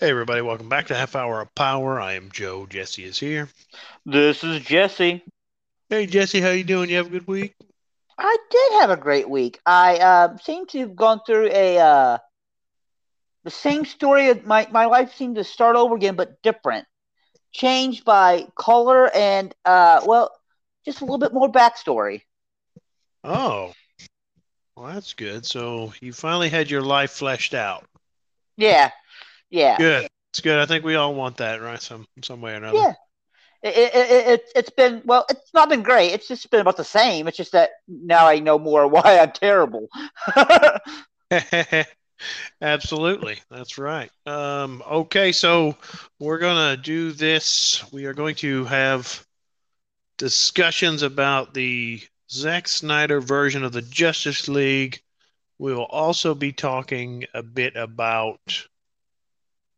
Hey everybody, welcome back to Half Hour of Power. I am Joe. Jesse is here. This is Jesse. Hey Jesse, how you doing? You have a good week? I did have a great week. I uh, seem to have gone through a uh, the same story. Of my my life seemed to start over again, but different, changed by color and uh, well, just a little bit more backstory. Oh, well that's good. So you finally had your life fleshed out. Yeah, yeah, Good. It's good. I think we all want that, right? Some some way or another. yeah. It, it, it, it, it's been well. It's not been great. It's just been about the same. It's just that now I know more why I'm terrible. Absolutely. That's right. Um, okay, so we're going to do this. We are going to have discussions about the Zack Snyder version of the Justice League. We will also be talking a bit about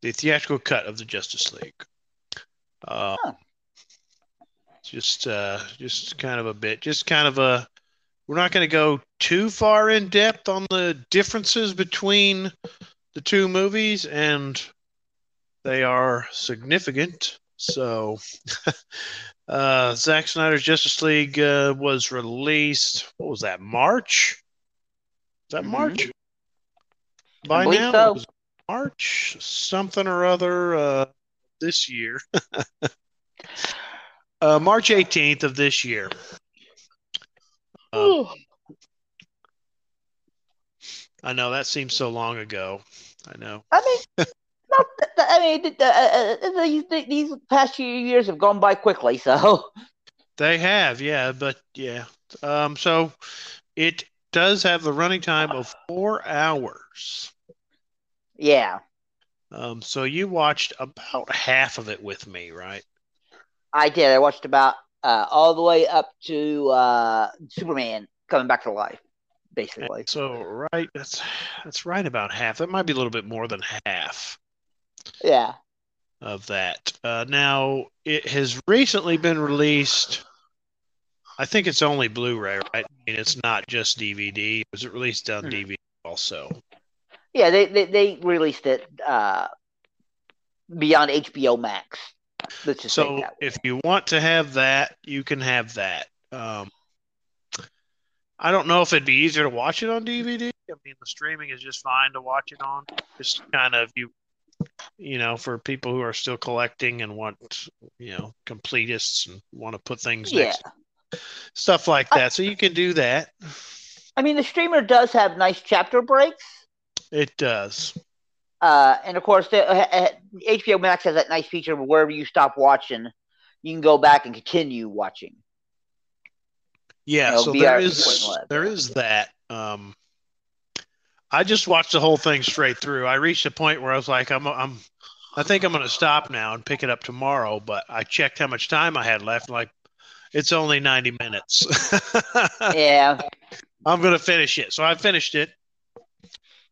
the theatrical cut of the Justice League. Uh, Huh. Just, uh, just kind of a bit, just kind of a. We're not going to go too far in depth on the differences between the two movies, and they are significant. So, uh, Zack Snyder's Justice League uh, was released. What was that? March? Is that Mhm. March? By believe now, so. March something or other uh, this year. uh, March 18th of this year. Um, I know that seems so long ago. I know. I mean, not. th- I mean, th- uh, uh, these th- these past few years have gone by quickly. So They have, yeah, but yeah. Um, so it does have the running time of four hours. Yeah, Um, so you watched about half of it with me, right? I did. I watched about uh, all the way up to uh, Superman coming back to life, basically. So right, that's that's right about half. That might be a little bit more than half Yeah. of that. Uh, now it has recently been released. I think it's only Blu-ray, right? I mean, it's not just DVD. Was it released on Hmm. DVD also? Yeah, they, they, they released it uh, beyond HBO Max. Let's just So if you want to have that, you can have that. Um, I don't know if it'd be easier to watch it on DVD. I mean, the streaming is just fine to watch it on. Just kind of you, you know, for people who are still collecting and want, you know, completists and want to put things Yeah. next, stuff like I- that. So you can do that. I mean, the streamer does have nice chapter breaks. It does. Uh, and of course, the, uh, uh, HBO Max has that nice feature of wherever you stop watching, you can go back and continue watching. Yeah, You know, so VR there is there is that. Um, I just watched the whole thing straight through. I reached a point where I was like, I'm I'm I think I'm going to stop now and pick it up tomorrow. But I checked how much time I had left. Like, it's only 90 minutes. Yeah. I'm going to finish it. So I finished it.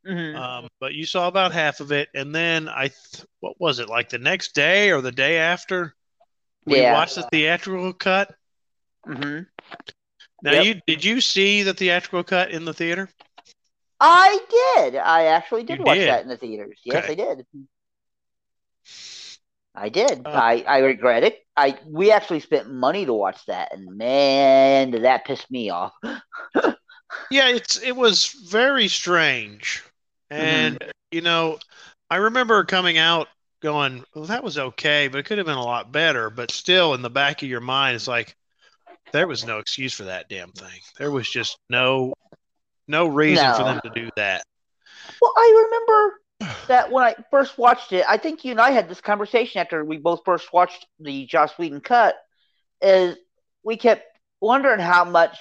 Mhm. Um, but you saw about half of it, and then I, th- what was it like the next day or the day after? We Yeah. watched the theatrical cut. Mm-hmm. Now, Yep. you did you see the theatrical cut in the theater? I did. I actually did You watch did? that in the theaters. Yes, Okay. I did. I did. Uh, I, I regret it. I we actually spent money to watch that, and man, did that piss me off. Yeah, it's it was very strange. And mm-hmm. you know, I remember coming out going, "Well, that was okay, but it could have been a lot better." But still in the back of your mind it's like there was no excuse for that damn thing. There was just no no reason for them to do that. Well, I remember that when I first watched it, I think you and I had this conversation after we both first watched the Joss Whedon cut. Is we kept wondering how much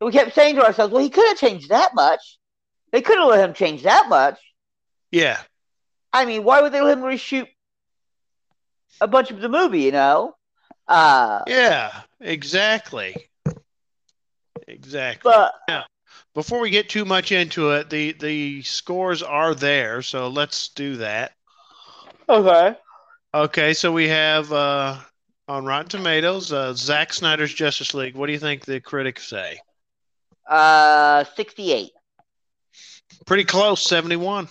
we kept saying to ourselves, "Well, he could have changed that much. They could have let him change that much." Yeah. I mean, why would they let him reshoot a bunch of the movie? You know, uh, Yeah, exactly. Exactly. but now, Before we get too much into it, the the scores are there, so let's do that. okay, Okay, so we have uh, on Rotten Tomatoes, uh, Zack Snyder's Justice League. What do you think the critics say? uh, sixty-eight. Pretty close, 71.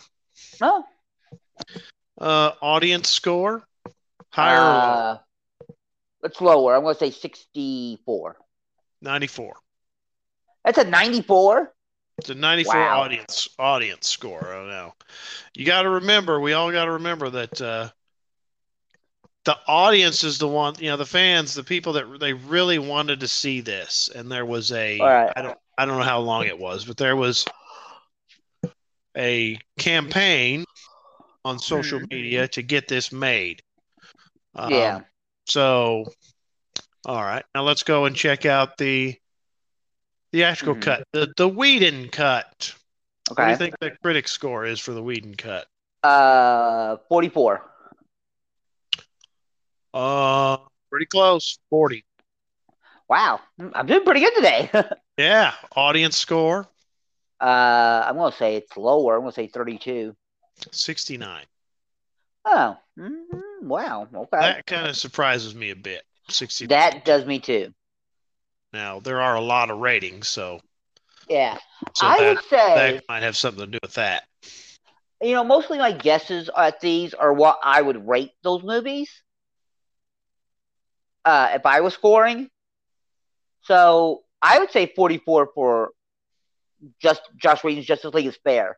Oh, Uh, audience score, higher uh, It's lower. I'm going to say 64. 94. That's a 94? It's a 94 Wow. audience audience score. Oh no. You got to remember, we all got to remember that uh, the audience is the one, you know, the fans, the people that they really wanted to see this. And there was a right. I don't I don't know how long it was, but there was a campaign on social Mhm. media to get this made. Um, Yeah. So, all right, now let's go and check out the theatrical Mhm. cut, the the Whedon cut. Okay. What do you think the critic score is for the Whedon cut? Uh, 44. Uh, pretty close, forty. Wow. I'm doing pretty good today. Yeah, audience score uh, I'm going to say it's lower. I'm going to say 32. sixty nine. Oh, mhm, wow. Okay. That kind of surprises me a bit. Sixty. That does me too. Now there are a lot of ratings, so Yeah. so I that would say, that might have something to do with that. you know, mostly my guesses at these are what I would rate those movies uh, if I was scoring. So I would say 44 for just Josh Whedon's Justice League is fair.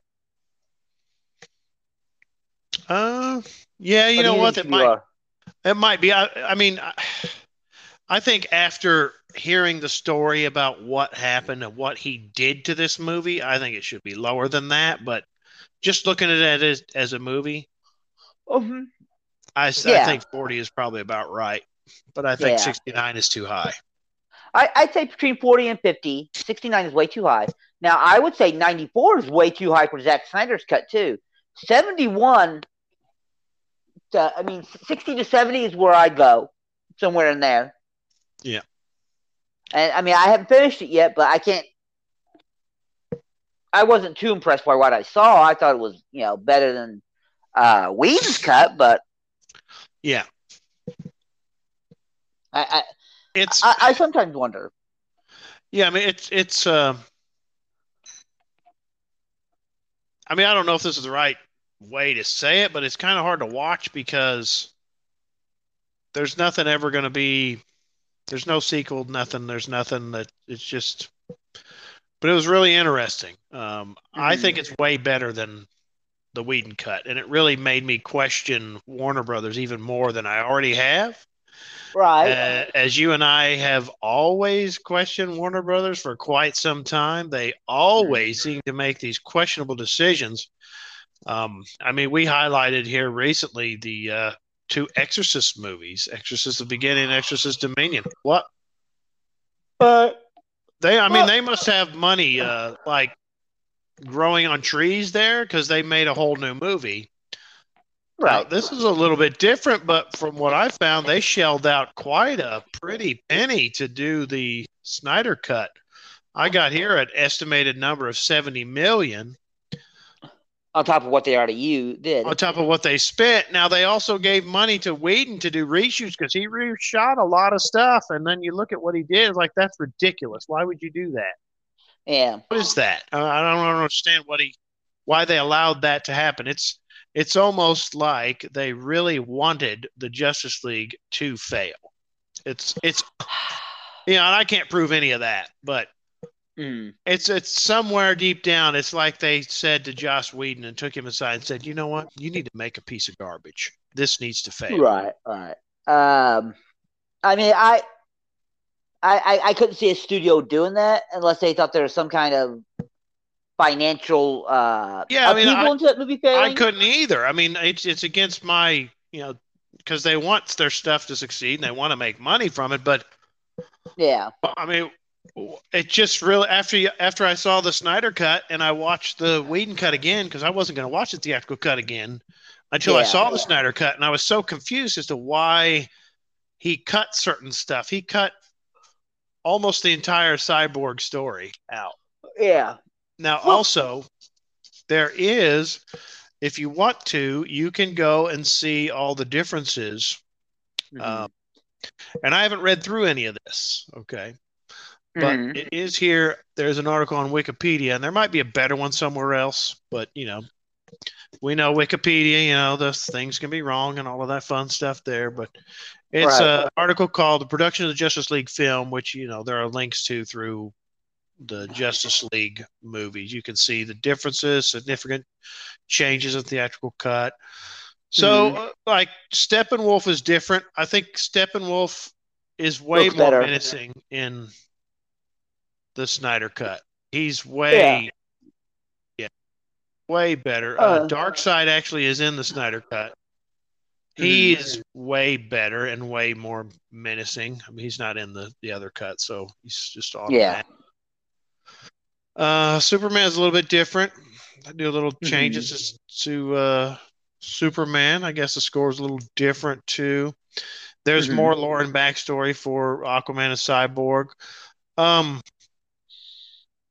Uh, yeah, you What know what? It might are? it might be. I, I mean, I, I think after hearing the story about what happened and what he did to this movie, I think it should be lower than that. But just looking at it as, as a movie, Mhm. I, s- I Yeah. think 40 is probably about right. But I think Yeah. 69 is too high. I, I'd say between 40 and 50. 69 is way too high. Now, I would say 94 is way too high for Zack Snyder's cut, too. 71, to, I mean, 60 to 70 is where I go, somewhere in there. Yeah. And I mean, I haven't finished it yet, but I can't. I wasn't too impressed by what I saw. I thought it was, you know, better than uh, Whedon's cut, but Yeah. I, It's, I, I, I sometimes wonder. yeah, I mean, it's, it's, uh, I mean, I don't know if this is the right way to say it, but it's kind of hard to watch because there's nothing ever going to be, there's no sequel, nothing, there's nothing that it's just, but it was really interesting. Um, I Mhm. think it's way better than the Whedon cut, and it really made me question Warner Brothers even more than I already have. Right. Uh, as you and I have always questioned Warner Brothers for quite some time, they always seem to make these questionable decisions. Um, I mean, we highlighted here recently the uh, two Exorcist movies, Exorcist the Beginning, Exorcist Dominion. What but they? I mean, Well- they must have money uh, like growing on trees there because they made a whole new movie. Right. this is a little bit different, but from what I found, they shelled out quite a pretty penny to do the Snyder cut. I got here an estimated number of 70 million on top of what they already you did. on top of what they spent. Now they also gave money to Whedon to do reshoots because he reshot a lot of stuff. And then you look at what he did, like that's ridiculous. Why would you do that? Yeah. What is that? I don't understand what he, why they allowed that to happen. It's it's almost like they really wanted the Justice League to fail. It's it's you know, and I can't prove any of that, but Mm. it's it's somewhere deep down. It's like they said to Joss Whedon and took him aside and said, "You know what? You need to make a piece of garbage. This needs to fail." Right, right. Um, I mean, I, I, I, I couldn't see a studio doing that unless they thought there was some kind of financial uh Yeah, I mean, I- into that movie failing. I couldn't either. I mean, it's it's against my you know because they want their stuff to succeed and they want to make money from it, but Yeah, I mean, it just really after you, after I saw the Snyder cut and I watched the Whedon cut again because I wasn't going to watch the theatrical cut again until I Yeah. saw the Snyder cut and I was so confused as to why he cut certain stuff. He cut almost the entire cyborg story out. yeah, Now, also, there is, if you want to, you can go and see all the differences. Mhm. Um, and I haven't read through any of this. Okay but Mhm. it is here. There's an article on Wikipedia, and there might be a better one somewhere else. But you know, we know Wikipedia, you know, those things can be wrong and all of that fun stuff there, but it's Right. an article called "The Production of the Justice League Film," which you know there are links to through the Justice League movies. You can see the differences, significant changes in theatrical cut. So, Mm-hmm. uh, like Steppenwolf is different. I think Steppenwolf is way Looks more better. menacing in the Snyder cut. He's way, yeah, way better. Uh, Uh. Darkseid actually is in the Snyder cut. He Mhm. is way better and way more menacing. I mean, he's not in the the other cut, so he's just off. Yeah. Uh, Superman's a little bit different. I do a little Mm-hmm. changes to uh, Superman. I guess the score is a little different too. There's Mhm. more lore and backstory for Aquaman and Cyborg. Um,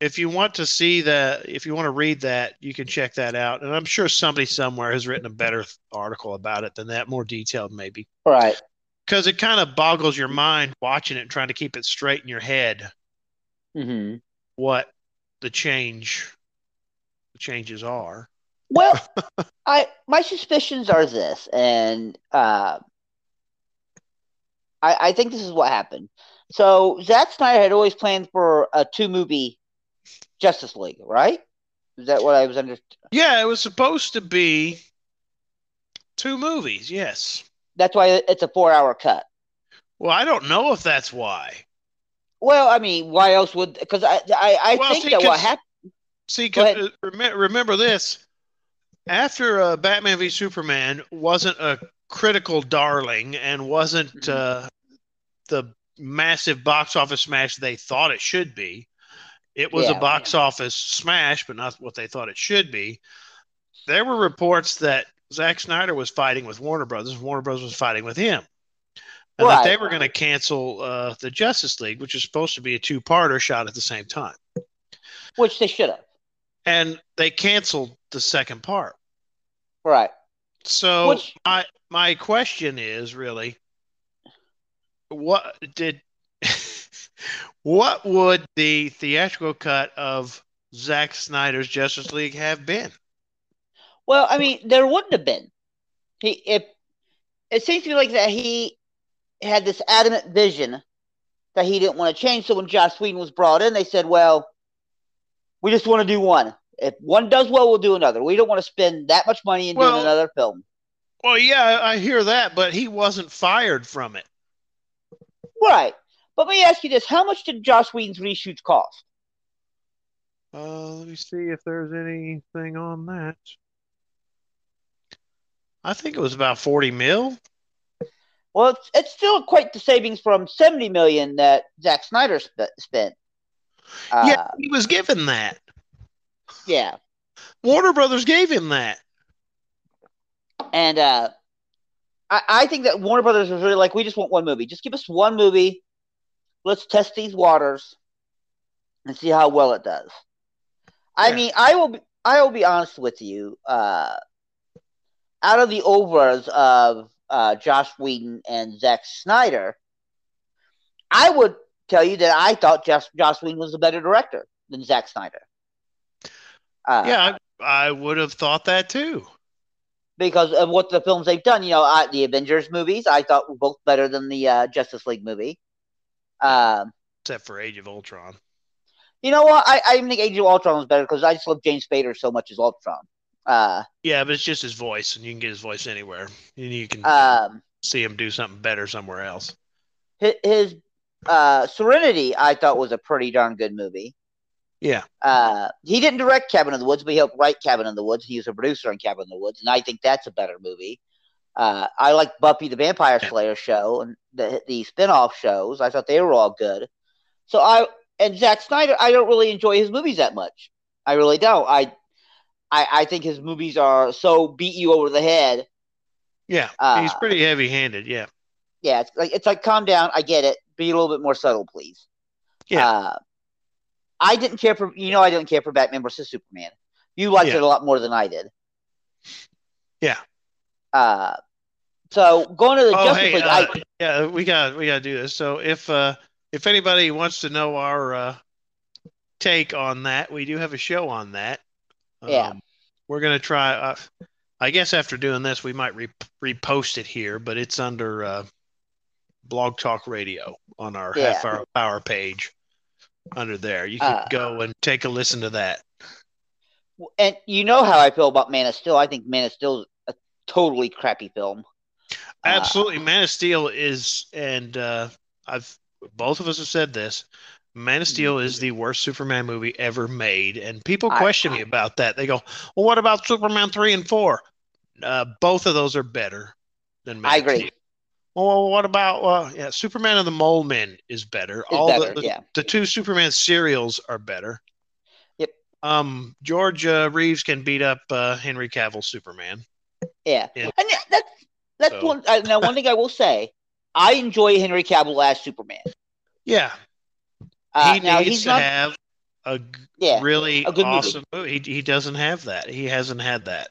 if you want to see that, if you want to read that, you can check that out. And I'm sure somebody somewhere has written a better article about it than that, more detailed maybe, Right. because it kind of boggles your mind watching it and trying to keep it straight in your head hmm what the change, the changes are. Well, I my suspicions are this, and uh, I I think this is what happened. So Zack Snyder had always planned for a two movie Justice League, right? Is that what I was under? Yeah, it was supposed to be two movies. Yes. That's why it's a four hour cut. Well, I don't know if that's why. Well, I mean, why else would? Because I I, I Well, think see, that what happened. See, uh, remember, remember this. After uh, Batman v Superman wasn't a critical darling and wasn't Mhm. uh, the massive box office smash they thought it should be, it was Yeah. a box office smash, but not what they thought it should be. There were reports that Zack Snyder was fighting with Warner Brothers, Warner Brothers was fighting with him. And that they were going to cancel uh, the Justice League, which is supposed to be a two parter shot at the same time. Which they should have. and they canceled the second part. Right. So Which- my my question is really, what did what would the theatrical cut of Zack Snyder's Justice League have been? Well, I mean, there wouldn't have been. He if it seems to me like that he had this adamant vision that he didn't want to change. So when Josh Whedon was brought in, they said, "Well, we just want to do one. If one does well, we'll do another. We don't want to spend that much money in Well- doing another film." Well, yeah, I hear that, but he wasn't fired from it. Right. But let me ask you this: How much did Josh Whedon's reshoots cost? Uh, let me see if there's anything on that. I think it was about forty mil. Well, it's, it's still quite the savings from seventy million that Zack Snyder sp- spent. Uh, yeah, he was given that. yeah. Warner Brothers gave him that. And uh, I, I think that Warner Brothers was really like, we just want one movie. Just give us one movie. Let's test these waters and see how well it does. I Yeah. mean, I will. Be, I will be honest with you. Uh, out of the overs of uh, Josh Whedon and Zack Snyder, I would tell you that I thought Josh, Josh Whedon was a better director than Zack Snyder. Uh, Yeah, I, I would have thought that too. because of what the films they've done. You know, I, the Avengers movies I thought were both better than the uh, Justice League movie. Um, Except for Age of Ultron. you know what? I, I think Age of Ultron was better because I just love James Spader so much as Ultron. Uh, Yeah, but it's just his voice, and you can get his voice anywhere. And you can um, see him do something better somewhere else. his, his uh, Serenity I thought was a pretty darn good movie. Yeah. Uh, he didn't direct Cabin in the Woods, but he helped write Cabin in the Woods. He was a producer on Cabin in the Woods, and I think that's a better movie. Uh, I like Buffy the Vampire Slayer show and the the spin-off shows. I thought they were all good. So I and Zack Snyder, I don't really enjoy his movies that much. I really don't. I I, I think his movies are so beat you over the head. Yeah, Uh, he's pretty heavy-handed. Yeah, Yeah, it's like it's like calm down. I get it. Be a little bit more subtle, please. Yeah. Uh, I didn't care for you know I didn't care for Batman versus Superman. You liked Yeah. it a lot more than I did. Yeah. Uh, so going to the Oh, Justice hey, League, uh, I, yeah, we got we got to do this. So if uh, if anybody wants to know our uh, take on that, we do have a show on that. Yeah. Um, we're gonna try. Uh, I guess after doing this, we might re- repost it here, but it's under uh, Blog Talk Radio on our Yeah. half hour power page. Under there, you can Uh, go and take a listen to that. And you know how I feel about Man of Steel. I think Man of Steel is a totally crappy film. Absolutely, Man of Steel is, and uh, I've both of us have said this. Man of Steel is the worst Superman movie ever made, and people I- question me about that. They go, "Well, what about Superman three and four? Uh, both of those are better than Man I of agree. Steel. Well, what about uh, yeah, Superman and the Mole Men is better. All better, the, the yeah. the two Superman serials are better. Yep. Um, George uh, Reeves can beat up uh, Henry Cavill Superman. Yeah, Yeah. and that's that's So- one. Uh, now, one thing I will say, I enjoy Henry Cavill as Superman. Yeah, Uh, he now needs to not. have a yeah, really a good movie. awesome movie. He, he doesn't have that. He hasn't had that.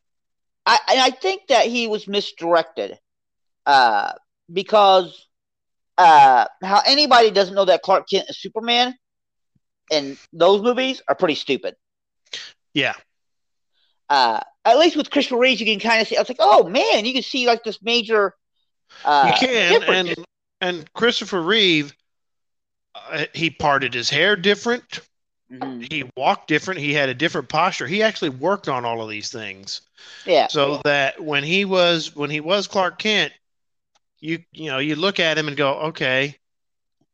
I and I think that he was misdirected, uh, because uh, how anybody doesn't know that Clark Kent is Superman, and those movies are pretty stupid. Yeah, Uh, at least with Christopher Reeves, you can kind of see. I was like, oh man, you can see like this major. Uh, you can. difference. And and Christopher Reeve, uh, he parted his hair different. Mhm. He walked different. He had a different posture. He actually worked on all of these things. Yeah, so that when he was when he was Clark Kent, you you know you look at him and go, okay,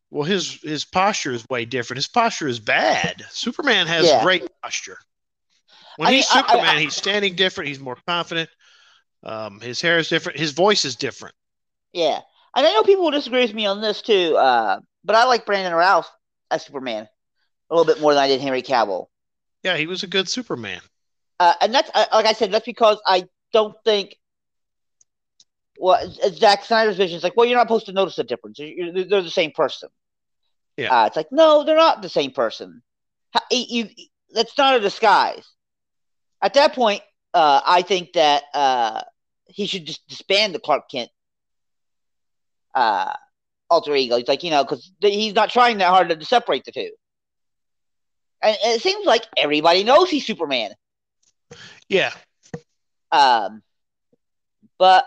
well his his posture is way different. His posture is bad. Superman has Yeah. great posture. When I he's mean, I- I- Superman, I- he's standing different. He's more confident. Um, his hair is different. His voice is different. yeah. And I know people will disagree with me on this too, uh, but I like Brandon Routh as Superman a little bit more than I did Henry Cavill. Yeah, he was a good Superman. Uh, and that's uh, like I said, that's because I don't think. Well, Zack Snyder's vision is like, well, you're not supposed to notice the difference. You're, they're the same person. Yeah. Uh, it's like, no, they're not the same person. How- You, you- that's not a disguise. At that point, uh, I think that uh, he should just disband the Clark Kent uh, alter ego. He's like, you know, because he's not trying that hard to separate the two. And, and it seems like everybody knows he's Superman. Yeah, Um, but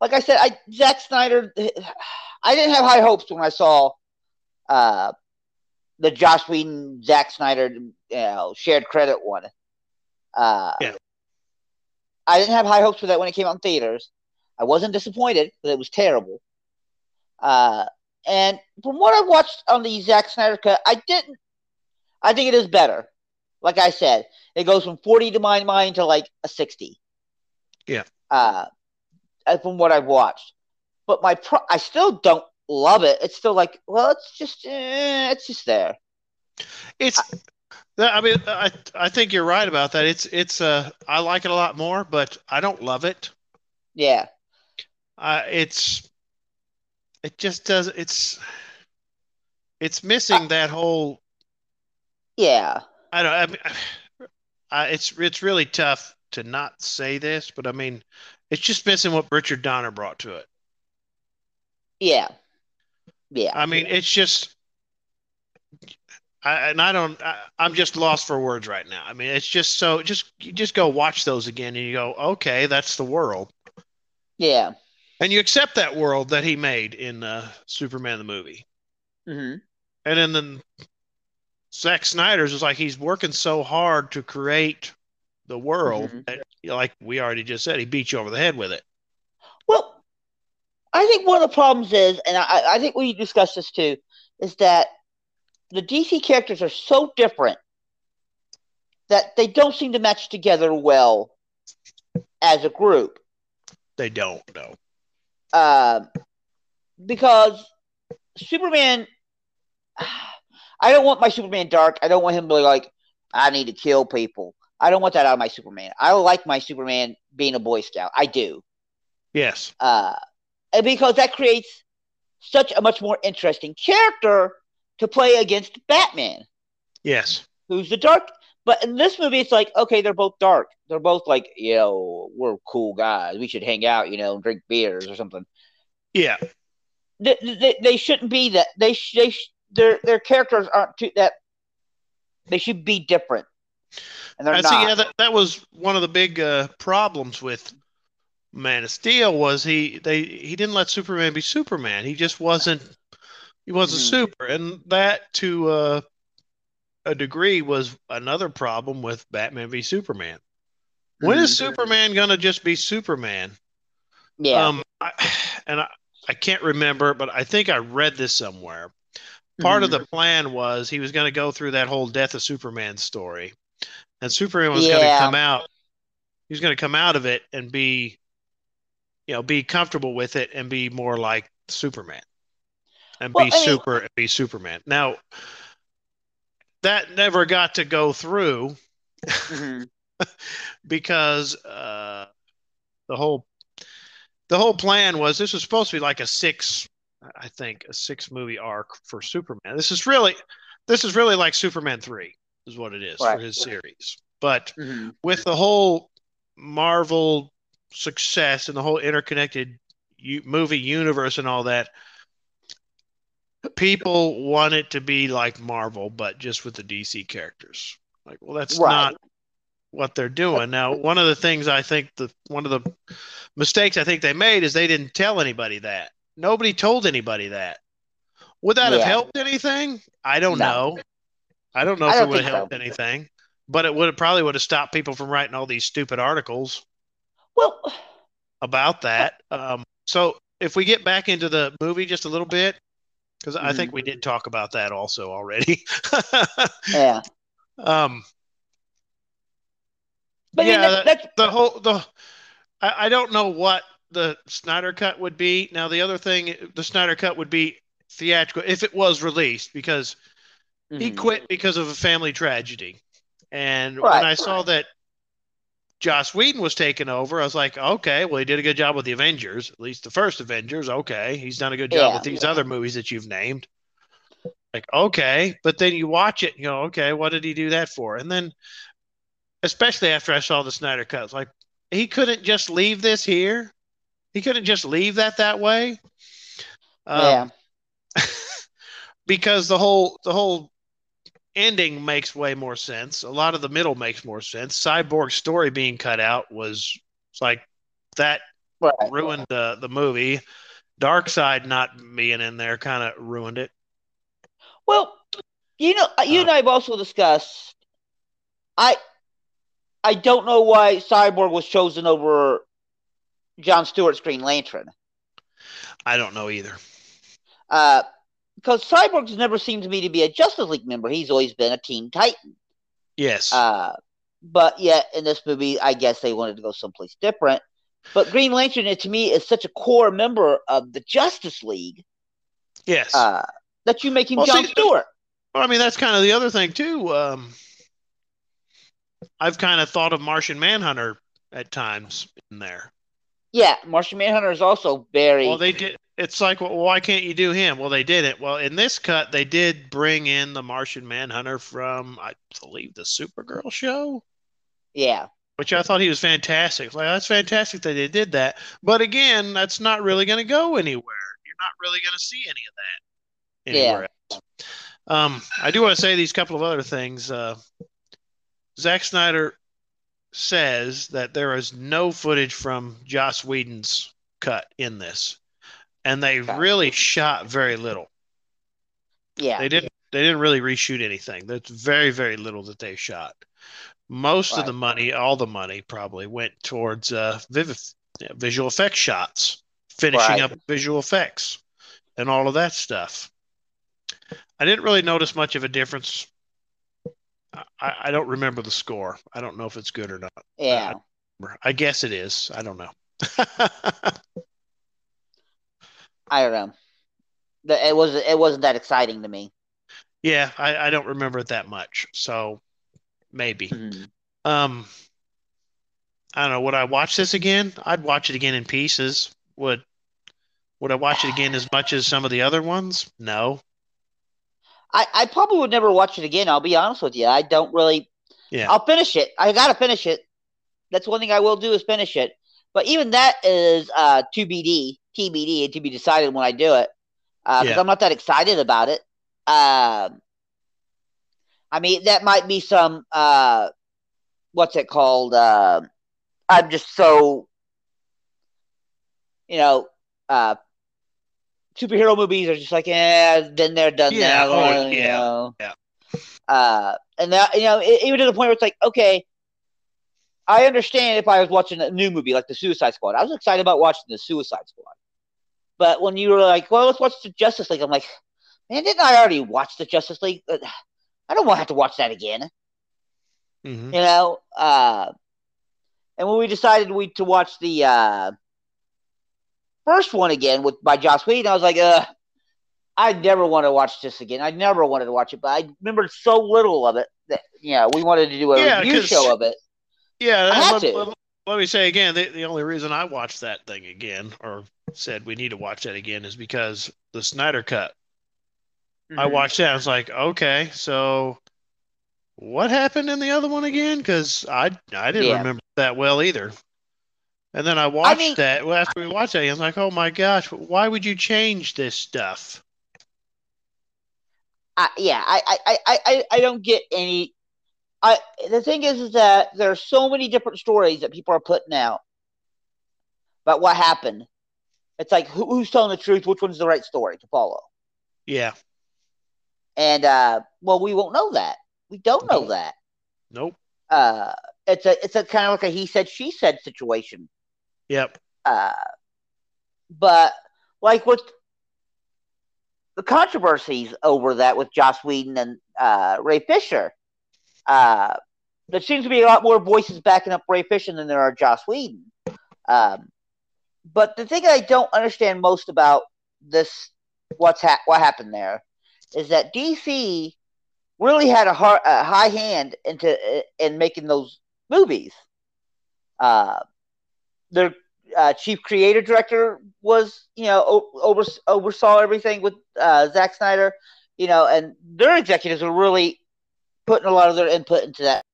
like I said, I Zack Snyder, I didn't have high hopes when I saw uh, the Josh Whedon Zack Snyder you know, shared credit one. Uh, Yeah. I didn't have high hopes for that when it came out in theaters. I wasn't disappointed because it was terrible. Uh, and from what I've watched on the Zack Snyder cut, I didn't. I think it is better. Like I said, it goes from 40 to my mind to like a 60. Yeah. Uh, from what I've watched, but my pro- I still don't love it. It's still like, well, it's just, eh, it's just there. it's. I mean, I I think you're right about that. It's it's uh I like it a lot more, but I don't love it. Yeah. Uh, it's it just does it's it's missing that whole Yeah. I don't I mean, I, it's it's really tough to not say this, but I mean it's just missing what Richard Donner brought to it. Yeah. Yeah. I mean it's just I, and I don't I, I'm just lost for words right now. I mean it's just so just you just go watch those again and you go okay that's the world yeah. And you accept that world that he made in uh, Superman the movie. hmm And then then Zack Snyder's is like he's working so hard to create the world Mhm. that, like we already just said, he beat you over the head with it. Well, I think one of the problems is, and I, I think we discussed this too, is that the DC characters are so different that they don't seem to match together well as a group. They don't know. Uh, because Superman, I don't want my Superman dark. I don't want him to be like, I need to kill people. I don't want that out of my Superman. I like my Superman being a Boy Scout. I do. Yes. uh, and because that creates such a much more interesting character to play against Batman, Yes. who's the dark. But in this movie, it's like okay, they're both dark. They're both like, you know, we're cool guys. We should hang out, you know, and drink beers or something. Yeah. They, they, they shouldn't be that. They they their their characters aren't too that. They should be different. and they're I not. see. Yeah, that, that was one of the big uh, problems with Man of Steel was he they he didn't let Superman be Superman. He just wasn't he wasn't Mhm. super, and that to uh, a degree was another problem with Batman v Superman. When is Mhm. Superman gonna just be Superman? yeah, Um, I, and I, I can't remember, but I think I read this somewhere. Part of the plan was he was going to go through that whole death of Superman story, and Superman was going to come out. He was going to come out of it and be, you know, be comfortable with it and be more like Superman, and Well, be I mean- super and be Superman. Now, that never got to go through Mhm. because uh, the whole the whole plan was this was supposed to be like a six I think a six movie arc for Superman. This is really this is really like Superman 3 is what it is Right. for his series. But Mhm. with the whole Marvel success and the whole interconnected u- movie universe and all that people want it to be like Marvel but just with the DC characters. Like well that's Right. not what they're doing. Now, one of the things I think the one of the mistakes I think they made is they didn't tell anybody that. Nobody told anybody that. Would that have helped anything? I don't No. know. I don't know if don't it would have think so. helped anything, but it would have probably would have stopped people from writing all these stupid articles Well, about that. Um, so if we get back into the movie just a little bit, because I Mm-hmm. think we did talk about that also already. yeah, um, but Yeah, I mean, that, that's the whole the I, I don't know what the Snyder cut would be. Now the other thing the Snyder cut would be theatrical if it was released because he mhm. quit because of a family tragedy. And Right. when I saw that Joss Whedon was taking over, I was like, okay, well he did a good job with the Avengers, at least the first Avengers. Okay, he's done a good job Yeah. with these other movies that you've named. Like, okay, but then you watch it, you go, okay, what did he do that for? And then, especially after I saw the Snyder cut, it's like he couldn't just leave this here. He couldn't just leave that that way. Um, yeah, because the whole the whole ending makes way more sense. A lot of the middle makes more sense. Cyborg's story being cut out was like that right. ruined the the movie. Darkseid not being in there kind of ruined it. Well, you know, you Uh, and I have also discussed. I, I don't know why Cyborg was chosen over John Stewart's Green Lantern. I don't know either. Uh, because Cyborg's never seemed to me to be a Justice League member. He's always been a Teen Titan. Yes. Uh, but yet in this movie, I guess they wanted to go someplace different. But Green Lantern, it, to me, is such a core member of the Justice League yes. uh, that you make him Well, John see, Stewart. Well, I mean, that's kind of the other thing too. Um, I've kind of thought of Martian Manhunter at times in there. Yeah, Martian Manhunter is also very. Well, they did. It's like, well, why can't you do him? Well, they didn't. Well, in this cut, they did bring in the Martian Manhunter from, I believe, the Supergirl show, yeah, which I thought he was fantastic. Like, that's fantastic that they did that. But again, that's not really going to go anywhere. You're not really going to see any of that anywhere else. Um, I do want to say these couple of other things. Uh, Zack Snyder says that there is no footage from Joss Whedon's cut in this, and they really shot very little. yeah, They didn't. They didn't really reshoot anything. That's very, very little that they shot. Most of the money, all the money, probably went towards uh, viv- visual effects shots, finishing Right. up visual effects, and all of that stuff. I didn't really notice much of a difference. I, I don't remember the score. I don't know if it's good or not. yeah. I guess it is. I don't know. I don't know. It was it wasn't that exciting to me. yeah, I, I don't remember it that much. So maybe. Mhm. Um, I don't know. Would I watch this again? I'd watch it again in pieces. Would Would I watch it again as much as some of the other ones? No. I I probably would never watch it again. I'll be honest with you. I don't really. Yeah. I'll finish it. I gotta finish it. That's one thing I will do is finish it. But even that is uh to BD, TBD, to be decided when I do it. Because Yeah. I'm not that excited about it. Um, I mean, that might be some uh what's it called? Uh, I'm just so, you know, uh, superhero movies are just like, eh, been there, done Yeah, that. oh, uh, you yeah, know. yeah. Uh, and that, you know, even to the point where it's like, okay, I understand if I was watching a new movie like The Suicide Squad. I was excited about watching The Suicide Squad. But when you were like, well, let's watch the Justice League, I'm like, man, didn't I already watch the Justice League? I don't want to have to watch that again. Mhm. You know? Uh, and when we decided we to watch the uh, first one again with by Joss Whedon, I was like, uh, I never want to watch this again. I never wanted to watch it, but I remembered so little of it that you know we wanted to do a Yeah, review show of it. Yeah, I had to. Let- me say again, the, the only reason I watched that thing again, or said we need to watch that again, is because the Snyder Cut. I Mhm. watched that. I was like, okay, so what happened in the other one again? Because I I didn't Yeah. remember that well either. And then I watched mean- that. Well, after we watched that, I was like, oh my gosh, why would you change this stuff? I, yeah, I, I, I, I, I don't get any. I the thing is, is that there are so many different stories that people are putting out about what happened. It's like who, who's telling the truth? Which one's the right story to follow? Yeah, And uh, well, we won't know that. We don't know No. that. nope, Uh, it's a it's a kind of like a he said she said situation. yep, Uh, but like with the controversies over that with Joss Whedon and uh, Ray Fisher, uh, there seems to be a lot more voices backing up Ray Fisher than there are Joss Whedon. Um, but the thing I don't understand most about this, what's ha- what happened there, is that DC really had a, har- a high hand into in making those movies. Uh, their uh, chief creative director was, you know, over, oversaw everything with uh, Zack Snyder, you know, and their executives were really putting a lot of their input into that.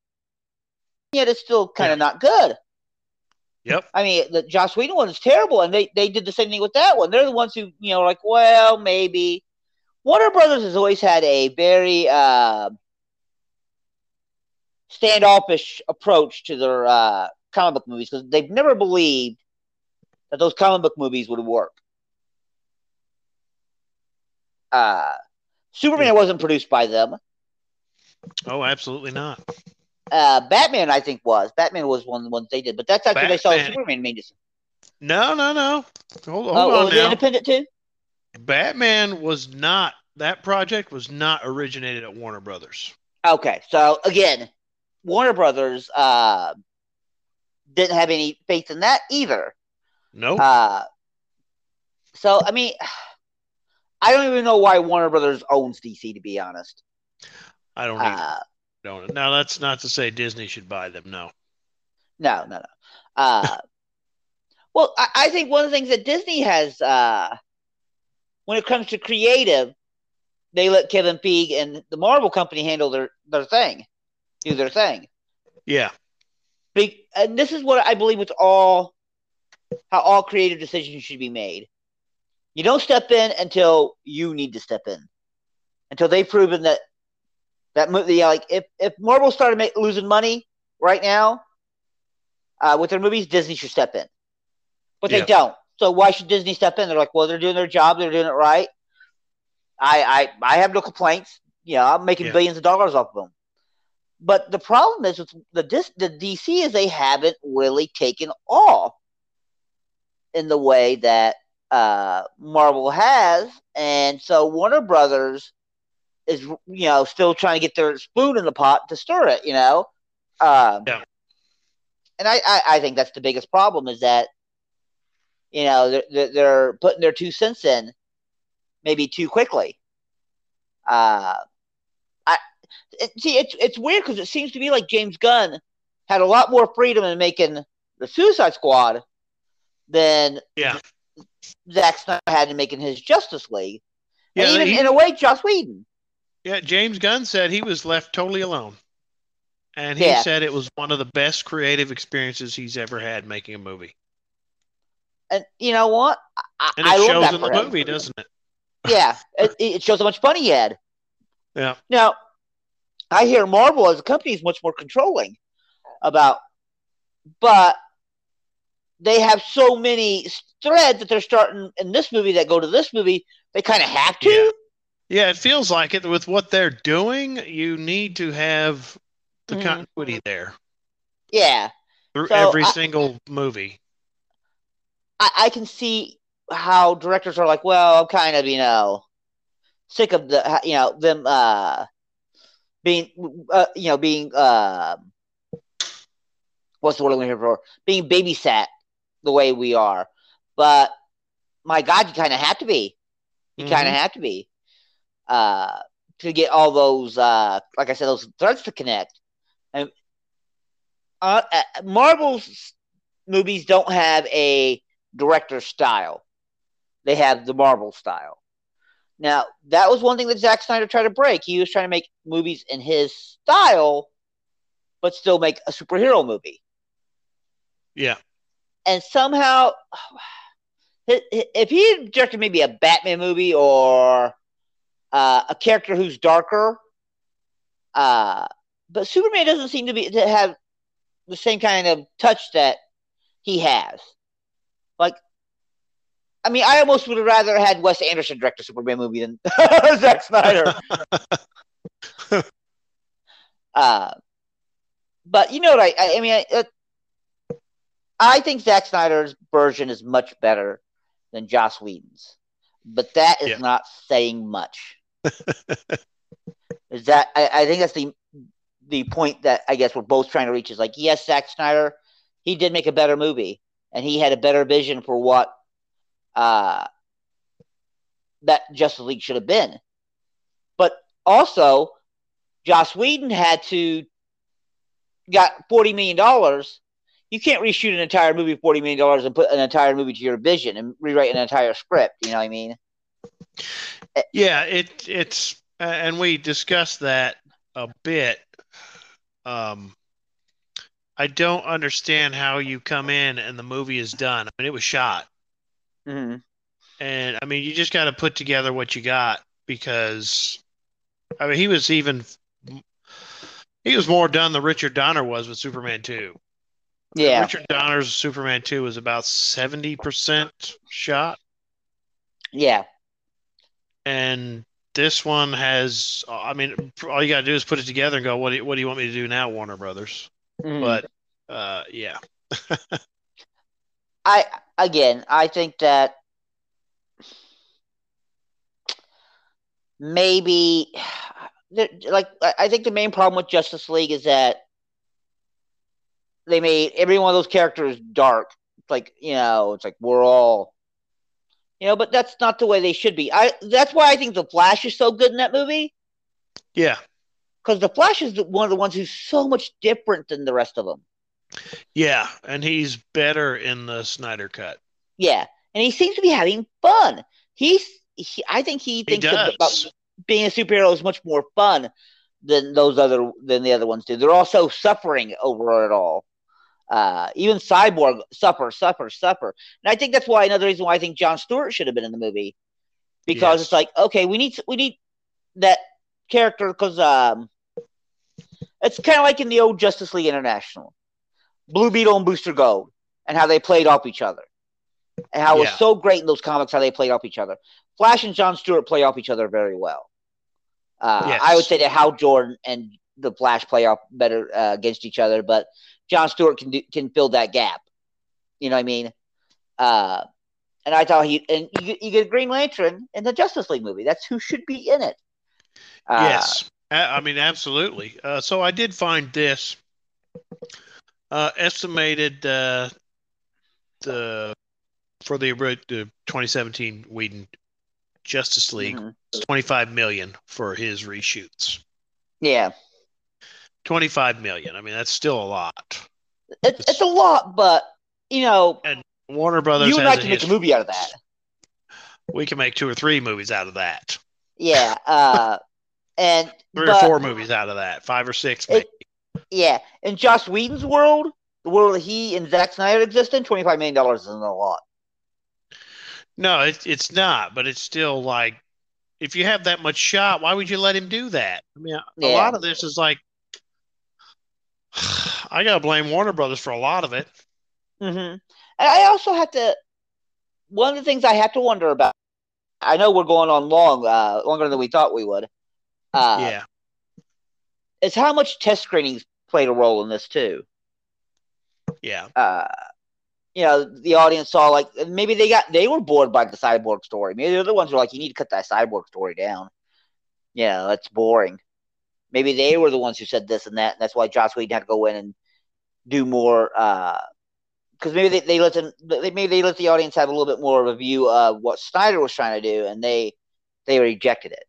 Yet it's still kind of not good. yep, I mean, the Joss Whedon one is terrible, and they, they did the same thing with that one. They're the ones who, you know, like, well, maybe. Warner Brothers has always had a very uh, standoffish approach to their uh, comic book movies because they've never believed that those comic book movies would work. Uh, Superman wasn't produced by them. Oh, absolutely not. Uh, Batman, I think, was. Batman was one of the ones they did, but that's after they saw Batman- Superman made it. No, no, no. Hold, hold Oh, on was it now. independent too? Batman was not that project was not originated at Warner Brothers. Okay, so again, Warner Brothers uh, didn't have any faith in that either. Nope. Uh, so I mean, I don't even know why Warner Brothers owns DC. To be honest, I don't even uh, don't. Now that's not to say Disney should buy them. No. no, no, no. Uh, well, I, I think one of the things that Disney has, uh, when it comes to creative, they let Kevin Feige and the Marvel company handle their their thing, do their thing. Yeah. Be- and this is what I believe it's all how all creative decisions should be made. You don't step in until you need to step in, until they've proven that that movie. Like if if Marvel started make, losing money right now uh, with their movies, Disney should step in, but they Yeah. don't. So why should Disney step in? They're like, well, they're doing their job, they're doing it right. I I I have no complaints. You know, I'm making Yeah. billions of dollars off of them. But the problem is with the dis- the DC is they haven't really taken off in the way that uh, Marvel has, and so Warner Brothers is you know still trying to get their spoon in the pot to stir it. You know, um, Yeah. and I, I I think that's the biggest problem is that you know they're they're- putting their two cents in maybe too quickly. Uh, I it, see it's it's weird because it seems to me like James Gunn had a lot more freedom in making the Suicide Squad than Yeah. Zack Snyder had in making his Justice League. Yeah. and even he- in a way, Joss Whedon. Yeah. James Gunn said he was left totally alone, and he Yeah. said it was one of the best creative experiences he's ever had making a movie. And you know what? I, And it I shows in the him. movie, doesn't it? Yeah, it, it shows how much fun he had. Yeah. Now, I hear Marvel as a company is much more controlling. about, but they have so many threads that they're starting in this movie that go to this movie. They kind of have to. Yeah. Yeah, it feels like it with what they're doing. You need to have the Mhm. continuity there Yeah. through So, every I- single movie. I, I can see how directors are like, well, I'm kind of, you know, sick of the, you know, them, uh, being, uh, you know, being, uh, what's the word I'm here for? Being babysat the way we are. But my God, you kind of have to be. You kind of have to be, uh, to get all those, uh, like I said, those threads to connect. And uh, uh, Marvel's movies don't have a director style. They have the Marvel style. Now, that was one thing that Zack Snyder tried to break. He was trying to make movies in his style, but still make a superhero movie. Yeah. And somehow, if he directed maybe a Batman movie or uh, a character who's darker, uh, but Superman doesn't seem to be to have the same kind of touch that he has. Like, I mean, I almost would have rather had Wes Anderson direct a Superman movie than Zack Snyder. uh, but you know what I? I, I mean, I, uh, I think Zack Snyder's version is much better than Joss Whedon's, but that is Yeah. not saying much. is that I, I think that's the the point that I guess we're both trying to reach is like, yes, Zack Snyder, he did make a better movie, and he had a better vision for what uh, that Justice League should have been. But also, Joss Whedon had to got forty million dollars. You can't reshoot an entire movie forty million dollars and put an entire movie to your vision and rewrite an entire script. You know what I mean? Yeah, it it's and we discussed that a bit. Um, I don't understand how you come in and the movie is done. I mean, it was shot, Mm-hmm. and I mean, you just got to put together what you got because, I mean, he was even he was more done than Richard Donner was with Superman two. Yeah, Richard Donner's Superman two was about seventy percent shot. yeah, and this one has i mean all you got to do is put it together and go what do you, what do you want me to do now warner brothers Mhm. but uh yeah I again, I think that maybe like I I think the main problem with Justice League is that they made every one of those characters dark. It's like you know, it's like we're all, you know, but that's not the way they should be. I that's why I think the Flash is so good in that movie yeah because the Flash is the, one of the ones who's so much different than the rest of them. yeah and he's better in the snyder cut Yeah, and he seems to be having fun. He's, he, I think he he thinks does about being a superhero is much more fun than those other than the other ones do. They're also suffering over it all. Uh, even Cyborg suffer, suffer, suffer, and I think that's why another reason why I think John Stewart should have been in the movie because Yes. it's like okay, we need we need that character because um, it's kind of like in the old Justice League International, Blue Beetle and Booster Gold, and how they played off each other, and how it was so great in those comics how they played off each other. Flash and John Stewart play off each other very well. Uh, Yes. I would say that Hal Jordan and the Flash play off better uh, against each other, but John Stewart can do, can fill that gap. You know what I mean? Uh, and I thought he and you, get- you get Green Lantern in the Justice League movie. That's who should be in it. Uh, yes I mean absolutely uh so i did find this uh estimated uh the for the, the 2017 Whedon Justice League mhm. was 25 million for his reshoots. Yeah, 25 million. I mean, that's still a lot. it's it's a lot, but you know, and Warner Brothers you and I has a can make a movie out of that. We can make two or three movies out of that. Yeah, uh, and Three but- or four movies out of that. Five or six. It- maybe. Yeah, in Josh Whedon's world, the world that he and Zack Snyder exist in, twenty five million dollars isn't a lot. No, it, it's not, but it's still like if you have that much shot, why would you let him do that? I mean, a Yeah. lot of this is like I gotta blame Warner Brothers for a lot of it. Mm-hmm. I also have to. One of the things I have to wonder about. I know we're going on long, uh, longer than we thought we would. Uh, yeah. Is how much test screenings played a role in this too. Yeah. Uh, you know, the audience saw like maybe they got they were bored by the cyborg story. Maybe the other ones were like, you need to cut that cyborg story down. Yeah, that's boring. Maybe they were the ones who said this and that. And that's why Joss Whedon had to go in and do more. Because uh, maybe they, they let them, they, maybe they let the audience have a little bit more of a view of what Snyder was trying to do, and they they rejected it.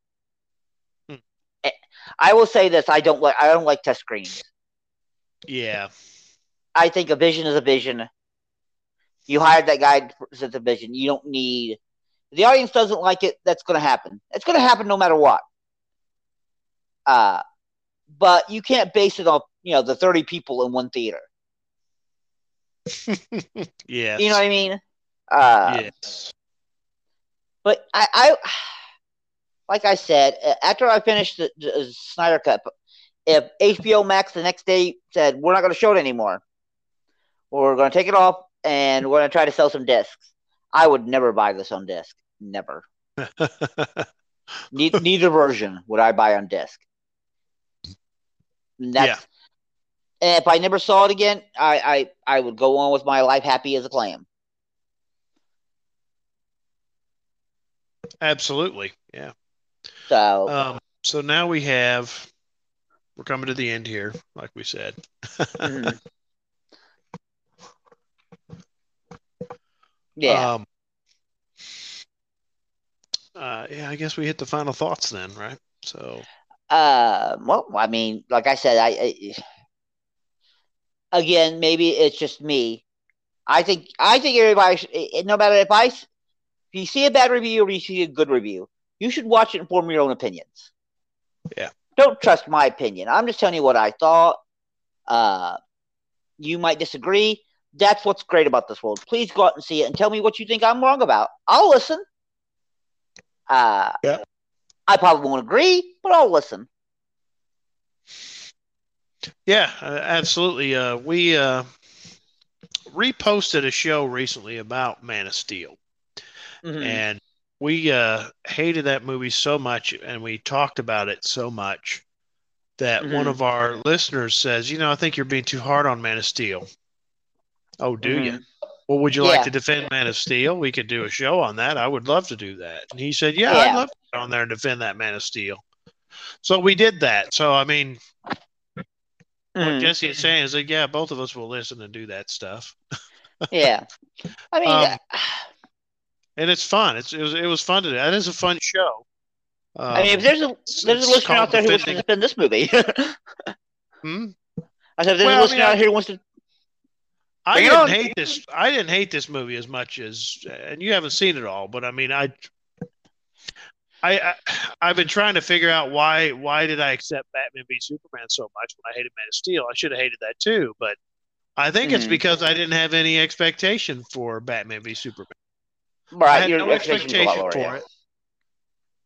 Hmm. I will say this: I don't like I don't like test screens. Yeah. I think a vision is a vision. You hired that guy to present the vision. You don't need. The audience doesn't like it. That's going to happen. It's going to happen no matter what. Uh, but you can't base it on you know the 30 people in one theater. Yeah you know what i mean? Uh yes. but I, I like i said after i finished the, the snyder cut if hbo max the next day said we're not going to show it anymore. We're going to take it off and we're going to try to sell some discs i would never buy this on disc. Never. Neither, neither version would i buy on disc that's, yeah. And if I never saw it again, I, I I would go on with my life happy as a clam. Absolutely, yeah. So, um, so now we have we're coming to the end here, like we said. mm-hmm. Yeah. Um, uh, yeah, I guess we hit the final thoughts then, right? So. Uh, well, I mean, like I said, I, I again, maybe it's just me. I think I think everybody, no matter if I, if you see a bad review or you see a good review, you should watch it and form your own opinions. Yeah. Don't trust my opinion. I'm just telling you what I thought. Uh, you might disagree. That's what's great about this world. Please go out and see it and tell me what you think I'm wrong about. I'll listen. Uh, yeah. I probably won't agree, but I'll listen. Yeah, uh, absolutely. Uh, we uh, reposted a show recently about Man of Steel, mm-hmm. and we uh, hated that movie so much, and we talked about it so much that mm-hmm. one of our listeners says, "You know, I think you're being too hard on Man of Steel." Oh, do mm-hmm. you? Well, would you yeah. like to defend Man of Steel? We could do a show on that. I would love to do that. And he said, Yeah, yeah. I'd love to get on there and defend that Man of Steel. So we did that. So, I mean, mm. what Jesse is saying is that, yeah, both of us will listen and do that stuff. yeah. I mean, um, and it's fun. It's, it was, it was fun to do. That is a fun show. Um, I mean, if there's a there's a listener out there who wants to defend this movie. hmm? I said, if there's well, a listener I mean, out here who wants to I didn't hate this. I didn't hate this movie as much as, and you haven't seen it all, but I mean, I, I, I, have been trying to figure out why. Why did I accept Batman v Superman so much when I hated Man of Steel? I should have hated that too, but I think mm-hmm. it's because I didn't have any expectation for Batman v Superman. Right, I had no expectation for yeah. it.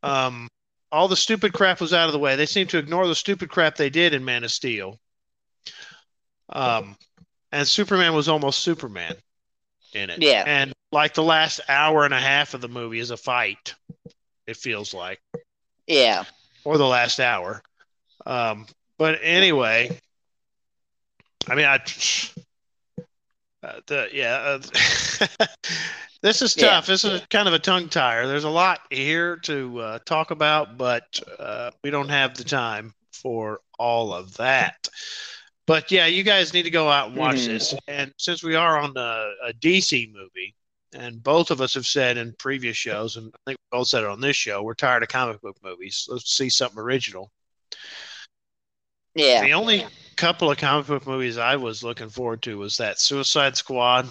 Um, all the stupid crap was out of the way. They seem to ignore the stupid crap they did in Man of Steel. Um and Superman was almost Superman in it. Yeah. And like the last hour and a half of the movie is a fight. It feels like. Yeah. Or the last hour. Um, but anyway, I mean, I. Uh, the, yeah, uh, this is tough. Yeah. This is kind of a tongue tire. There's a lot here to uh, talk about, but uh, we don't have the time for all of that. But yeah, you guys need to go out and watch mm-hmm. this. And since we are on a, a, DC movie, and both of us have said in previous shows, and I think we both said it on this show, we're tired of comic book movies. Let's see something original. Yeah. The only couple of comic book movies I was looking forward to was that Suicide Squad,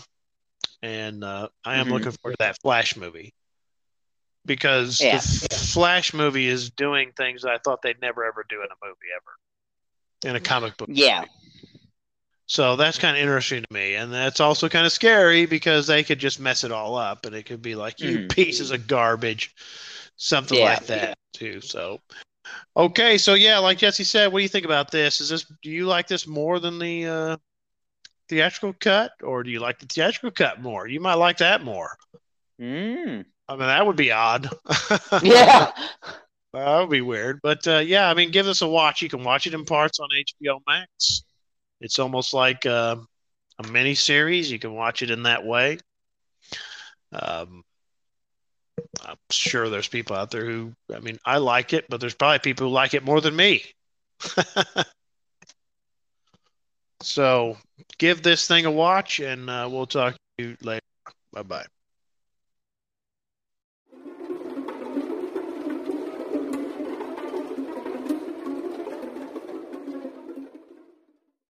and uh, I am mm-hmm. looking forward to that Flash movie because yeah. the Flash movie is doing things I thought they'd never ever do in a movie ever, in a comic book. Yeah. Movie. So that's kind of interesting to me. And that's also kind of scary because they could just mess it all up and it could be like, you mm. pieces of garbage, something yeah. like that, too. So, okay. So, yeah, like Jesse said, what do you think about this? Is this, do you like this more than the, uh, theatrical cut, or do you like the theatrical cut more? You might like that more. Mm. I mean, that would be odd. Yeah. that would be weird. But uh, yeah, I mean, give this a watch. You can watch it in parts on HBO Max. It's almost like uh, a mini series. You can watch it in that way. Um, I'm sure there's people out there who, I mean, I like it, but there's probably people who like it more than me. so give this thing a watch, and uh, we'll talk to you later. Bye bye.